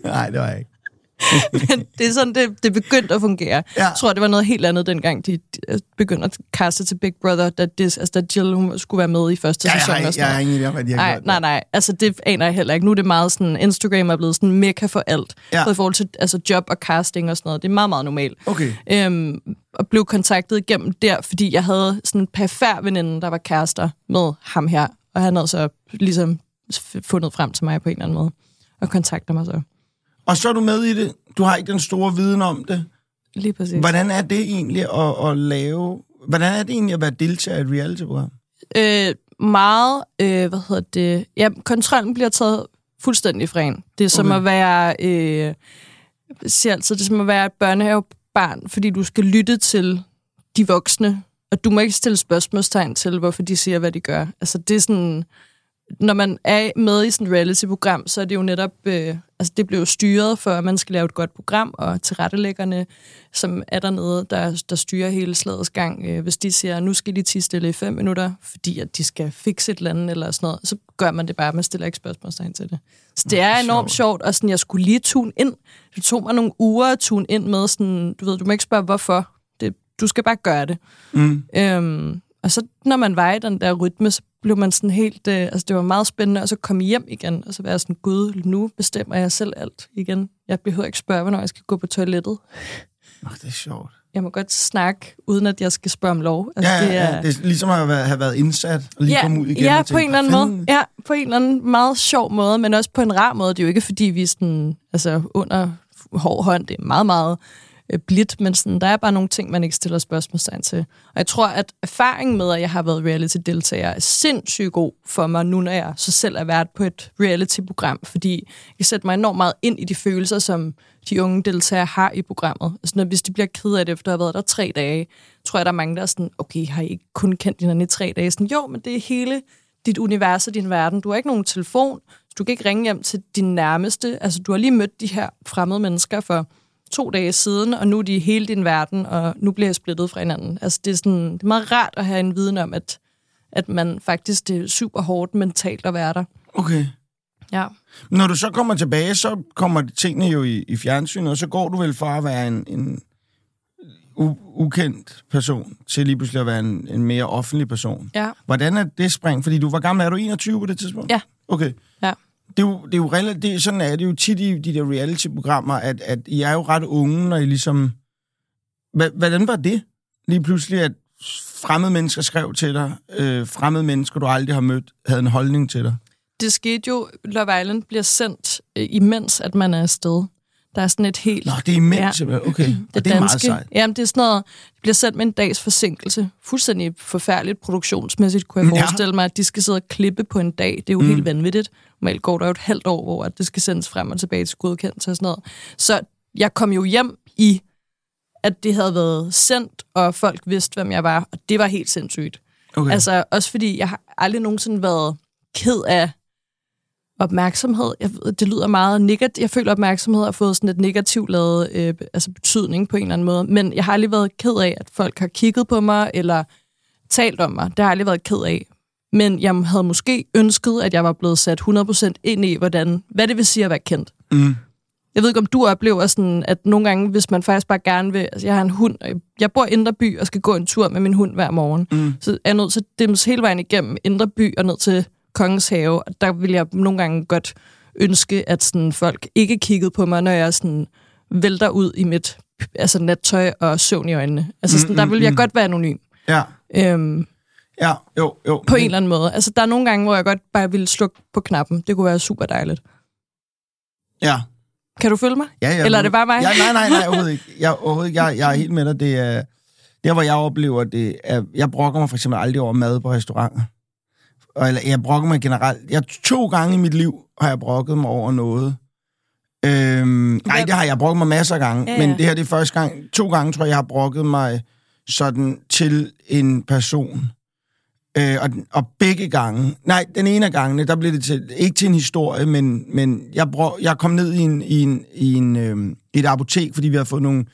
Nej, det var jeg ikke. Men det er sådan, det, det begyndte at fungere. Ja. Jeg tror, det var noget helt andet, dengang de, de begyndte at kaste til Big Brother, da, det, altså, da Jill hun skulle være med i første Ja, jeg, sæson. har, og sådan jeg har noget. ingen idé om, hvad de har Nej, gjort. nej, nej. Altså, det aner jeg heller ikke. Nu er det meget sådan, Instagram er blevet sådan mekka for alt. Ja. Både i forhold til altså, job og casting og sådan noget. Det er meget, meget normalt. Okay. Øhm, og blev kontaktet igennem der, fordi jeg havde sådan en perfær veninde, der var kærester med ham her. Og han havde så ligesom fundet frem til mig på en eller anden måde. Og kontakter mig så. Og så er du med i det. Du har ikke den store viden om det. Lige præcis. Hvordan er det egentlig at, at lave... Hvordan er det egentlig at være deltager i et reality-program? øh, meget, øh, hvad hedder det, ja, kontrollen bliver taget fuldstændig fra en. Det er som Okay. at være, øh, siger altid, det er som at være et børnehavebarn, fordi du skal lytte til de voksne, og du må ikke stille spørgsmålstegn til, hvorfor de siger, hvad de gør. Altså, det er sådan, når man er med i sådan et reality-program, så er det jo netop, øh, altså det bliver jo styret for, at man skal lave et godt program, og tilrettelæggerne, som er dernede, der, der styrer hele slagets gang. Øh, hvis de siger, nu skal de tige stille i fem minutter, fordi at de skal fikse et eller andet, eller sådan noget, så gør man det bare, man stiller ikke spørgsmålstegn til det. Så det er enormt sjovt, og sådan, jeg skulle lige tune ind. Det tog mig nogle uger at tune ind med sådan, du ved, du må ikke spørge, hvorfor. Det, du skal bare gøre det. Mm. Øhm, og så når man var i den der rytme, så blev man sådan helt... Øh, altså det var meget spændende, og så komme hjem igen, og så være sådan, gud, nu bestemmer jeg selv alt igen. Jeg behøver ikke spørge, hvornår jeg skal gå på toilettet. Oh, det er sjovt. Jeg må godt snakke, uden at jeg skal spørge om lov. Altså, Ja, ja, det er, ja. Det er ligesom at have have været indsat og lige ja, komme ud igen. Ja, tænke, på en eller anden "Hvad måde. fanden?" Ja, på en eller anden meget sjov måde, men også på en rar måde. Det er jo ikke, fordi vi er sådan, altså under hård hånd. Det er meget, meget øh, blidt, men sådan, der er bare nogle ting, man ikke stiller spørgsmålstegn til. Og jeg tror, at erfaringen med, at jeg har været reality-deltager, er sindssygt god for mig nu, når jeg så selv er vært på et reality-program, fordi jeg kan sætte mig enormt meget ind i de følelser, som de unge deltagere har i programmet. Altså, når, hvis de bliver ked af det, efter at have været der tre dage, tror jeg, der er mange, der er sådan, okay, har I ikke kun kendt hinanden i tre dage? Sådan, jo, men det er hele dit univers og din verden. Du har ikke nogen telefon, så du kan ikke ringe hjem til din nærmeste. Altså, du har lige mødt de her fremmede mennesker for to dage siden, og nu er de hele din verden, og nu bliver jeg splittet fra hinanden. Altså, det er, sådan, det er meget rart at have en viden om, at, at man faktisk, det er super hårdt mentalt at være der. Okay. Ja. Når du så kommer tilbage, så kommer tingene jo i, i fjernsynet, og så går du vel fra at være en, en u, ukendt person til lige pludselig at være en, en mere offentlig person. Ja. Hvordan er det spring? Fordi du var gammel, er du 21 på det tidspunkt? Ja. Okay. Ja. Det er jo, det er jo relativt, det, sådan er det jo tit i de der reality-programmer, at, at I er jo ret unge, når I ligesom... Hva, hvordan var det lige pludselig, at fremmede mennesker skrev til dig, øh, fremmede mennesker, du aldrig har mødt, havde en holdning til dig? Det skete jo, Love Island bliver sendt, øh, imens at man er afsted. Der er sådan et helt... Nå, det er imens, Ja. okay. det, det er meget sejt. Jamen, det er sådan noget, det bliver sendt med en dags forsinkelse. Fuldstændig forfærdeligt produktionsmæssigt, kunne jeg Ja. forestille mig, at de skal sidde og klippe på en dag. Det er jo mm. helt vanvittigt. Normalt går der jo et halvt år, hvor at det skal sendes frem og tilbage til godkendelse og sådan noget. Så jeg kom jo hjem i, at det havde været sendt, og folk vidste, hvem jeg var, og det var helt sindssygt. Okay. Altså, også fordi jeg har aldrig nogensinde været ked af opmærksomhed. Jeg, det lyder meget negativt. Jeg føler, at opmærksomhed har fået sådan et negativt lavet øh, altså betydning på en eller anden måde. Men jeg har aldrig været ked af, at folk har kigget på mig, eller talt om mig. Det har jeg aldrig været ked af. Men jeg havde måske ønsket, at jeg var blevet sat 100% ind i, hvordan, hvad det vil sige at være kendt. Mm. Jeg ved ikke, om du oplever sådan, at nogle gange, hvis man faktisk bare gerne vil... Altså, jeg har en hund, og jeg bor i Indre By og skal gå en tur med min hund hver morgen. Mm. Så er jeg nødt til at dimmes hele vejen igennem Indre By og ned til Kongens Have. Og der vil jeg nogle gange godt ønske, at sådan, folk ikke kiggede på mig, når jeg sådan vælter ud i mit altså nattøj og søvn i øjnene. Altså sådan, Mm, der mm, vil jeg mm. godt være anonym. Ja, Øhm, ja, jo, jo. på en eller anden måde. Altså, der er nogle gange, hvor jeg godt bare ville slukke på knappen. Det kunne være super dejligt. Ja, Kan du følge mig? ja, ja. Eller er det bare mig? Ja, nej, nej, nej, overhovedet ikke. Jeg, overhovedet ikke. Jeg, jeg er helt med dig. Det er, der, hvor jeg oplever det, er, jeg brokker mig for eksempel aldrig over mad på restauranter. Og, eller, jeg brokker mig generelt. Jeg, to gange i mit liv har jeg brokket mig over noget. Øhm, nej, det har jeg brokket mig masser af gange. Ja, Ja, ja. Men det her det er første gang. To gange tror jeg, jeg har brokket mig sådan til en person. Øh, og, og begge gange, nej, den ene af gangene, der blev det til, ikke til en historie, men, men jeg, brug, jeg kom ned i, en, i, en, i en, øh, et apotek, fordi vi havde fået nogle,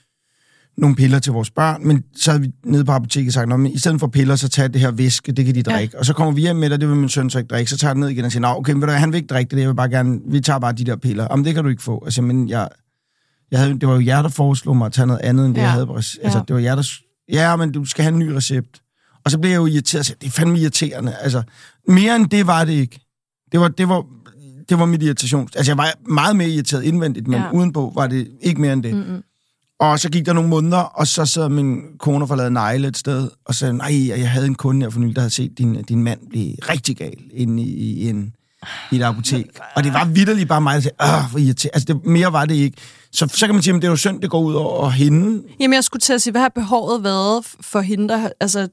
nogle piller til vores børn, men så havde vi nede på apoteket sagt, "Nå, men i stedet for piller, så tag det her væske, det kan de drikke. Ja. Og så kommer vi hjem med det, det vil min søn så ikke drikke, så tager det ned igen og siger, okay, men han vil ikke drikke det, jeg vil bare gerne, vi tager bare de der piller. Om det kan du ikke få. Altså, men jeg, jeg havde, det var jo jer, der foreslog mig at tage noget andet, end det, Ja. jeg havde. Altså, Ja. det var jer, der... Ja, men du skal have en ny recept. Og så blev jeg jo irriteret. Det er fandme irriterende. Altså, mere end det var det ikke. Det var, det var, det var mit irritation. Altså, jeg var meget mere irriteret indvendigt, men Ja. udenpå var det ikke mere end det. Mm-mm. Og så gik der nogle måneder, og så sad min kone og forladet negle et sted, og sagde, nej, jeg havde en kunde her for nylig, der havde set din, din mand blive rigtig gal inde i, i, en, i et apotek. Og det var vidderligt bare mig, der sagde, åh, hvor irriterende. Altså, det, mere var det ikke. Så, så kan man sige, at det er jo synd, det går ud over hende. Jamen, jeg skulle til at sige, hvad har behovet været for hende, der... Altså,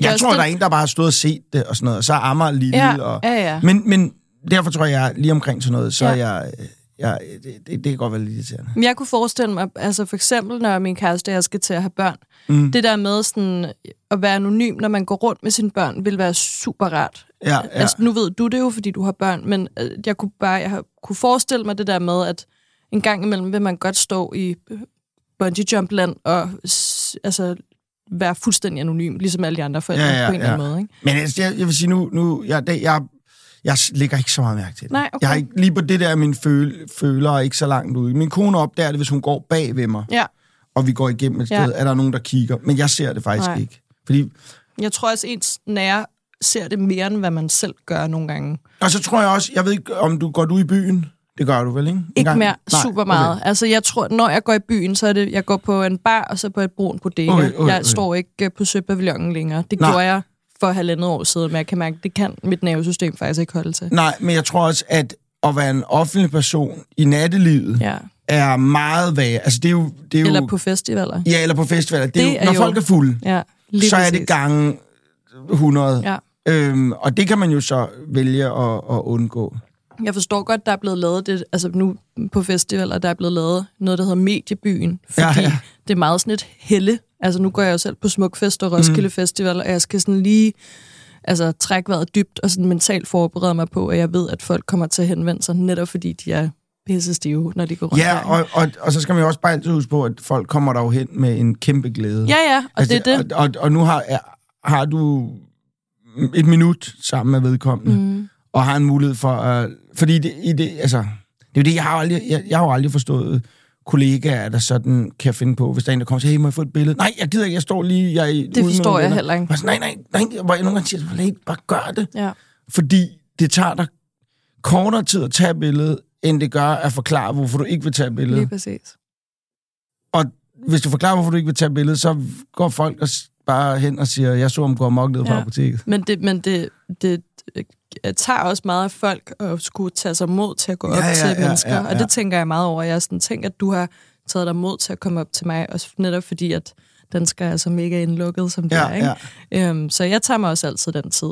Jeg tror, også der er en, der bare har stået og set det og sådan noget, og så er Amager lille. Ja, og, ja, ja. Men, men derfor tror jeg, lige omkring sådan noget, så Ja. er jeg, jeg det, det, det kan godt være lidt irriterende. Men jeg kunne forestille mig, altså for eksempel, når min kæreste og jeg skal til at have børn, Mm. det der med sådan at være anonym, når man går rundt med sine børn, vil være super rart. Ja, ja. Altså, nu ved du det jo, fordi du har børn, men øh, jeg kunne bare jeg kunne forestille mig det der med, at en gang imellem vil man godt stå i øh, bungee jump land og altså, være fuldstændig anonym, ligesom alle de andre forældre Ja, ja, på en eller anden måde. Ikke? Men altså, jeg, jeg vil sige nu, nu jeg, det, jeg, jeg lægger ikke så meget mærke til det. Nej, okay. Jeg har ikke, lige på det der, min føl, føler er ikke så langt ude. Min kone opdager det, hvis hun går bag ved mig, Ja, og vi går igennem et sted, ja. er der nogen, der kigger. Men jeg ser det faktisk Nej. ikke. Fordi, jeg tror også, ens nære ser det mere, end hvad man selv gør nogle gange. og så tror jeg også, jeg ved ikke, om du går du i byen. Det gør du vel, ikke? En Ikke gang? mere Nej, super meget. Okay. Altså, jeg tror, når jeg går i byen, så er det, jeg går på en bar, og så på et brun bodega. Okay, okay, jeg okay. står ikke øh, på Søpavillonen længere. Det Nej. gjorde jeg for halvandet år siden, men jeg kan mærke, det kan mit nervesystem faktisk ikke holde til. Nej, men jeg tror også, at at være en offentlig person i nattelivet Ja. er meget værre. Altså, det er jo... Det er jo Eller på festivaler. Ja, eller på festivaler. Det er, Det jo, er når jo- folk er fulde, Ja, så er det gange 100. Ja. Øhm, og det kan man jo så vælge at, at undgå. Jeg forstår godt, der er blevet lavet det, altså nu på festivaler, der er blevet lavet noget, der hedder Mediebyen, fordi Ja, ja, det er meget sådan et helle. Altså nu går jeg jo selv på Smukfest og Roskilde mm. Festival, og jeg skal sådan lige altså, trække vejret dybt og sådan mentalt forberede mig på, at jeg ved, at folk kommer til at henvende sig, netop fordi de er pisse stive, når de går rundt Ja, og, og, og så skal man jo også bare altid huske på, at folk kommer der jo hen med en kæmpe glæde. Ja, ja, og altså, det er det. Og, og, og nu har, har du et minut sammen med vedkommende, mm. Og har en mulighed for at... Fordi det, i det, altså, det er jo det, jeg har, aldrig, jeg, jeg har jo aldrig forstået kollegaer, der sådan kan finde på, hvis der er en, der kommer og siger, hey, må jeg få et billede? Nej, jeg gider ikke, jeg står lige... Jeg, er Det forstår jeg venner. heller ikke. Og så, nej, nej, nej, hvor jeg nogle gange siger, hey, bare gør det. Ja. Fordi det tager dig kortere tid at tage billedet, end det gør at forklare, hvorfor du ikke vil tage billedet. Lige præcis. Og hvis du forklarer, hvorfor du ikke vil tage billedet, så går folk og bare hen og siger, jeg så om går amok ned på Ja. apoteket. Men det, men det, det øh, tager også meget af folk at skulle tage sig mod til at gå Ja, op ja, til ja, mennesker. ja, ja. Og det tænker jeg meget over. Jeg sådan tænker, at du har taget dig mod til at komme op til mig, også netop fordi, at danskere er så mega indlukket, som det Ja, er. Ikke? ja. Øhm, så jeg tager mig også altid den tid.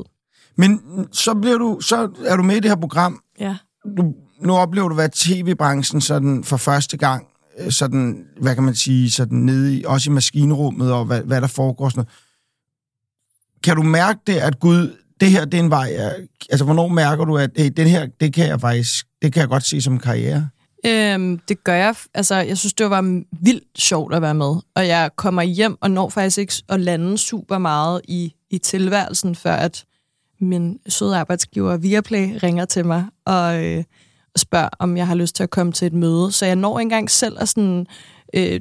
Men så, bliver du, så er du med i det her program, Ja. du, nu oplever du, hvad tv-branchen sådan for første gang, øh, sådan, hvad kan man sige, sådan nede i, også i maskinrummet, og hvad, hvad der foregår sådan noget. Kan du mærke det, at Gud, det her, det er en vej, altså hvornår mærker du, at hey, den her, det kan jeg faktisk, det kan jeg godt se som karriere? Øhm, det gør jeg. Altså, jeg synes, det var vildt sjovt at være med. Og jeg kommer hjem og når faktisk ikke at lande super meget i, i tilværelsen, før at min søde arbejdsgiver Viaplay ringer til mig og, øh, og spørger, om jeg har lyst til at komme til et møde. Så jeg når ikke engang selv at sådan, øh,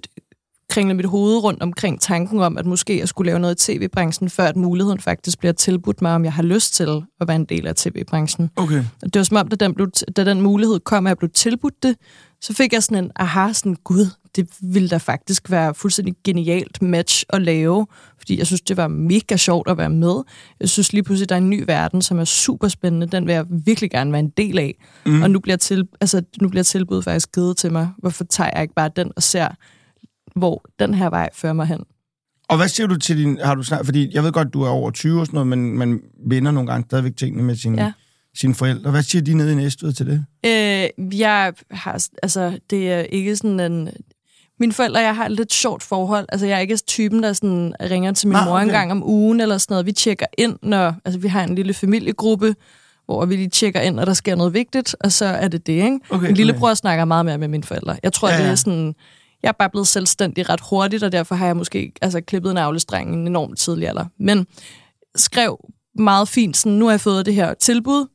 kringle mit hoved rundt omkring tanken om, at måske jeg skulle lave noget i tv-branchen, før at muligheden faktisk bliver tilbudt mig, om jeg har lyst til at være en del af tv-branchen. Okay. Og det var som om, da den, blev, da den mulighed kom, at jeg blev tilbudt det, så fik jeg sådan en, aha, sådan, gud, det ville da faktisk være fuldstændig genialt match at lave, fordi jeg synes, det var mega sjovt at være med. Jeg synes lige pludselig, der er en ny verden, som er super spændende. Den vil jeg virkelig gerne være en del af. Mm. Og nu bliver, til, altså, nu bliver tilbuddet faktisk givet til mig. Hvorfor tager jeg ikke bare den og ser, hvor den her vej fører mig hen? Og hvad siger du til din... Har du snart, fordi jeg ved godt, du er over 20 og sådan noget, men man vinder nogle gange stadigvæk tingene med sin... Ja sine forældre. Hvad siger de nede i Næstved til det? Øh, jeg har, altså, det er ikke sådan en... Mine forældre jeg har et lidt sjovt forhold. Altså, jeg er ikke typen, der sådan ringer til min ah, mor okay. en gang om ugen eller sådan noget. Vi tjekker ind, når... Altså, vi har en lille familiegruppe, hvor vi lige tjekker ind, når der sker noget vigtigt, og så er det det, ikke? Okay, min lillebror okay. snakker meget mere med mine forældre. Jeg tror, ja, ja. det er sådan... Jeg er bare blevet selvstændig ret hurtigt, og derfor har jeg måske altså, klippet navlestrengen enormt tidlig alder. Men skrev meget fint, sådan, nu har jeg fået det her tilbud,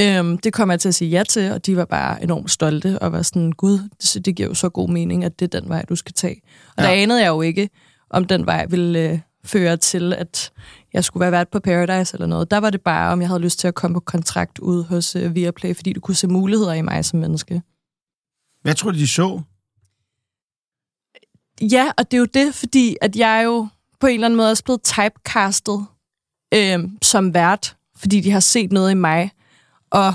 Øhm, det kom jeg til at sige ja til, og de var bare enormt stolte og var sådan, gud, det, det giver jo så god mening, at det er den vej, du skal tage. Og ja. der anede jeg jo ikke, om den vej ville øh, føre til, at jeg skulle være vært på Paradise eller noget. Der var det bare, om jeg havde lyst til at komme på kontrakt ud hos øh, Viaplay, fordi du kunne se muligheder i mig som menneske. Hvad tror du, de så? Ja, og det er jo det, fordi at jeg jo på en eller anden måde er blevet typecastet øh, som vært, fordi de har set noget i mig, og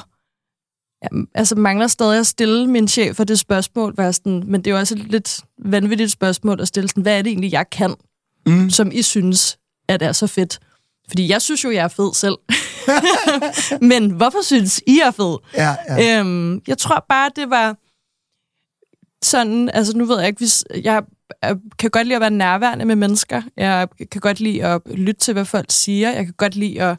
ja, altså mangler stadig at stille min chef for det spørgsmål, var sådan, men det er jo også et lidt vanvittigt spørgsmål at stille sådan, hvad er det egentlig, jeg kan, mm. som I synes, at er så fedt? Fordi jeg synes jo, jeg er fed selv. men hvorfor synes I er fed? Ja, ja. Øhm, jeg tror bare, det var sådan, altså nu ved jeg ikke, hvis jeg kan godt lide at være nærværende med mennesker. Jeg kan godt lide at lytte til, hvad folk siger. Jeg kan godt lide at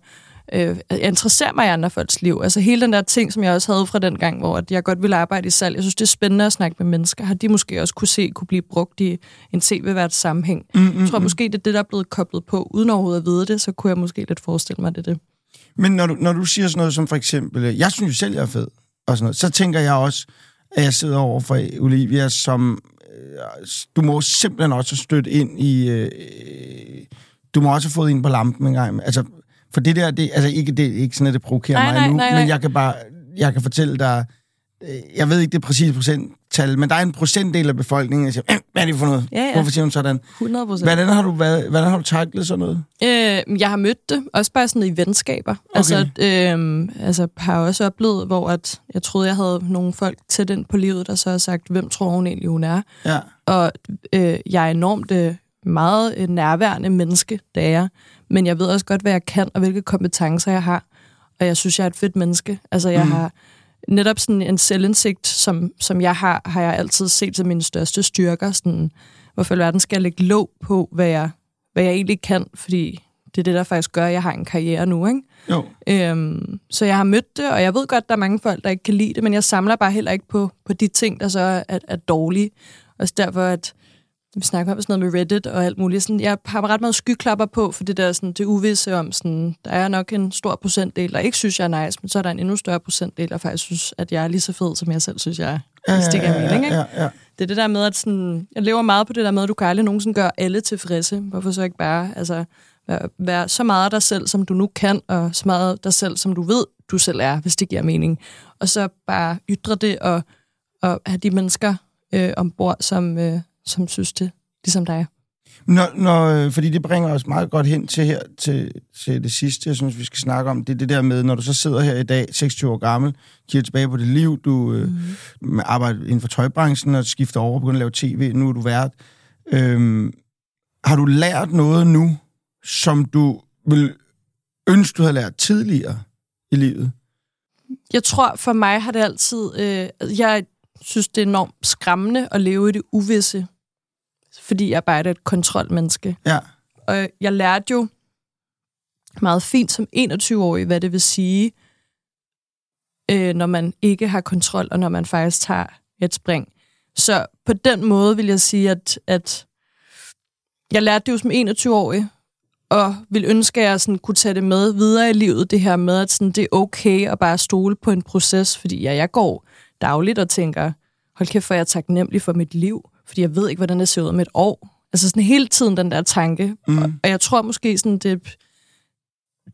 øh, jeg interesserer mig i andre folks liv. Altså hele den der ting, som jeg også havde fra den gang, hvor jeg godt ville arbejde i salg. Jeg synes, det er spændende at snakke med mennesker. Har de måske også kunne se, kunne blive brugt i en tv-vært sammenhæng. Mm, mm, jeg tror mm. måske, det er det, der er blevet koblet på. Uden overhovedet at vide det, så kunne jeg måske lidt forestille mig, det det. Men når du, når du siger sådan noget som for eksempel, jeg synes jo selv, jeg er fed, og sådan noget, så tænker jeg også, at jeg sidder over for Olivia, som øh, du må simpelthen også støtte ind i... Øh, du må også have fået ind på lampen en gang. Altså, for det der, det, altså ikke, det er ikke sådan, at det provokerer nej, mig nej, nu, nej, nej. men jeg kan bare, jeg kan fortælle dig, øh, jeg ved ikke det præcise procenttal, men der er en procentdel af befolkningen, der siger, hvad er det for noget? Ja, ja. Hvorfor siger hun sådan? 100 Hvordan har du, hvad, hvordan har du taklet sådan noget? Øh, jeg har mødt det, også bare sådan i venskaber. Okay. Altså, øh, altså, har også oplevet, hvor at, jeg troede, jeg havde nogle folk tæt ind på livet, der så har sagt, hvem tror hun egentlig, hun er? Ja. Og øh, jeg er enormt øh, meget øh, nærværende menneske, da jeg men jeg ved også godt, hvad jeg kan, og hvilke kompetencer jeg har. Og jeg synes, jeg er et fedt menneske. Altså, jeg mm. har netop sådan en selvindsigt, som, som jeg har, har jeg altid set som mine største styrker. Sådan, hvorfor i verden skal jeg lægge låg på, hvad jeg, hvad jeg egentlig kan, fordi det er det, der faktisk gør, at jeg har en karriere nu, ikke? Jo. Øhm, så jeg har mødt det, og jeg ved godt, der er mange folk, der ikke kan lide det, men jeg samler bare heller ikke på, på de ting, der så er, er dårlige. Også derfor, at vi snakker om sådan noget med Reddit og alt muligt. Sådan, jeg har ret meget skyklapper på, for det der sådan, det uvisse om, sådan, der er nok en stor procentdel, der ikke synes, jeg er nice, men så er der en endnu større procentdel, der faktisk synes, at jeg er lige så fed, som jeg selv synes, jeg er. Ja, ja, ja, ja? Ja, ja. Det er det der med, at sådan, jeg lever meget på det der med, at du kan aldrig nogensinde gøre alle tilfredse. Hvorfor så ikke bare altså, være, være så meget af dig selv, som du nu kan, og så meget af dig selv, som du ved, du selv er, hvis det giver mening. Og så bare ytre det og, og have de mennesker øh, ombord, som, øh, som synes det, ligesom dig. Når, når, øh, fordi det bringer os meget godt hen til her, til, til det sidste, jeg synes, vi skal snakke om, det er det der med, når du så sidder her i dag, 26 år gammel, kigger tilbage på dit liv, du mm. arbejder inden for tøjbranchen og skifter over og begynder at lave tv, nu er du vært. Øhm, har du lært noget nu, som du vil ønske, du havde lært tidligere i livet? Jeg tror, for mig har det altid... Øh, jeg synes, det er enormt skræmmende at leve i det uvisse, fordi jeg bare er et kontrolmenneske. Ja. Og jeg lærte jo meget fint som 21-årig, hvad det vil sige, øh, når man ikke har kontrol, og når man faktisk tager et spring. Så på den måde vil jeg sige, at, at jeg lærte det jo som 21-årig, og vil ønske, at jeg sådan kunne tage det med videre i livet, det her med, at sådan, det er okay at bare stole på en proces, fordi ja, jeg går dagligt og tænker, hold kæft, for jeg er taknemmelig for mit liv, fordi jeg ved ikke, hvordan det ser ud om et år. Altså sådan hele tiden den der tanke. Mm. Og, og jeg tror måske sådan, det,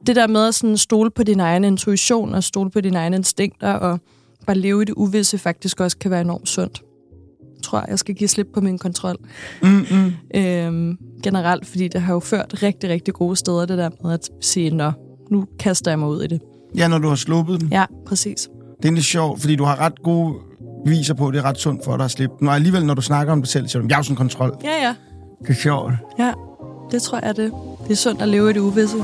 det der med at sådan stole på din egen intuition og stole på dine egne instinkter og bare leve i det uvisse faktisk også kan være enormt sundt. Jeg tror, jeg skal give slip på min kontrol. Mm-mm. Øhm, generelt, fordi det har jo ført rigtig, rigtig gode steder, det der med at sige, nå, nu kaster jeg mig ud i det. Ja, når du har sluppet den. Ja, præcis. Det er lidt sjovt, fordi du har ret gode viser på, at det er ret sundt for dig at slippe den. Og alligevel, når du snakker om det selv, siger du, jeg har sådan kontrol. Ja, ja. Det er sjovt. Ja, det tror jeg, det. Det er sundt at leve i det uvisse.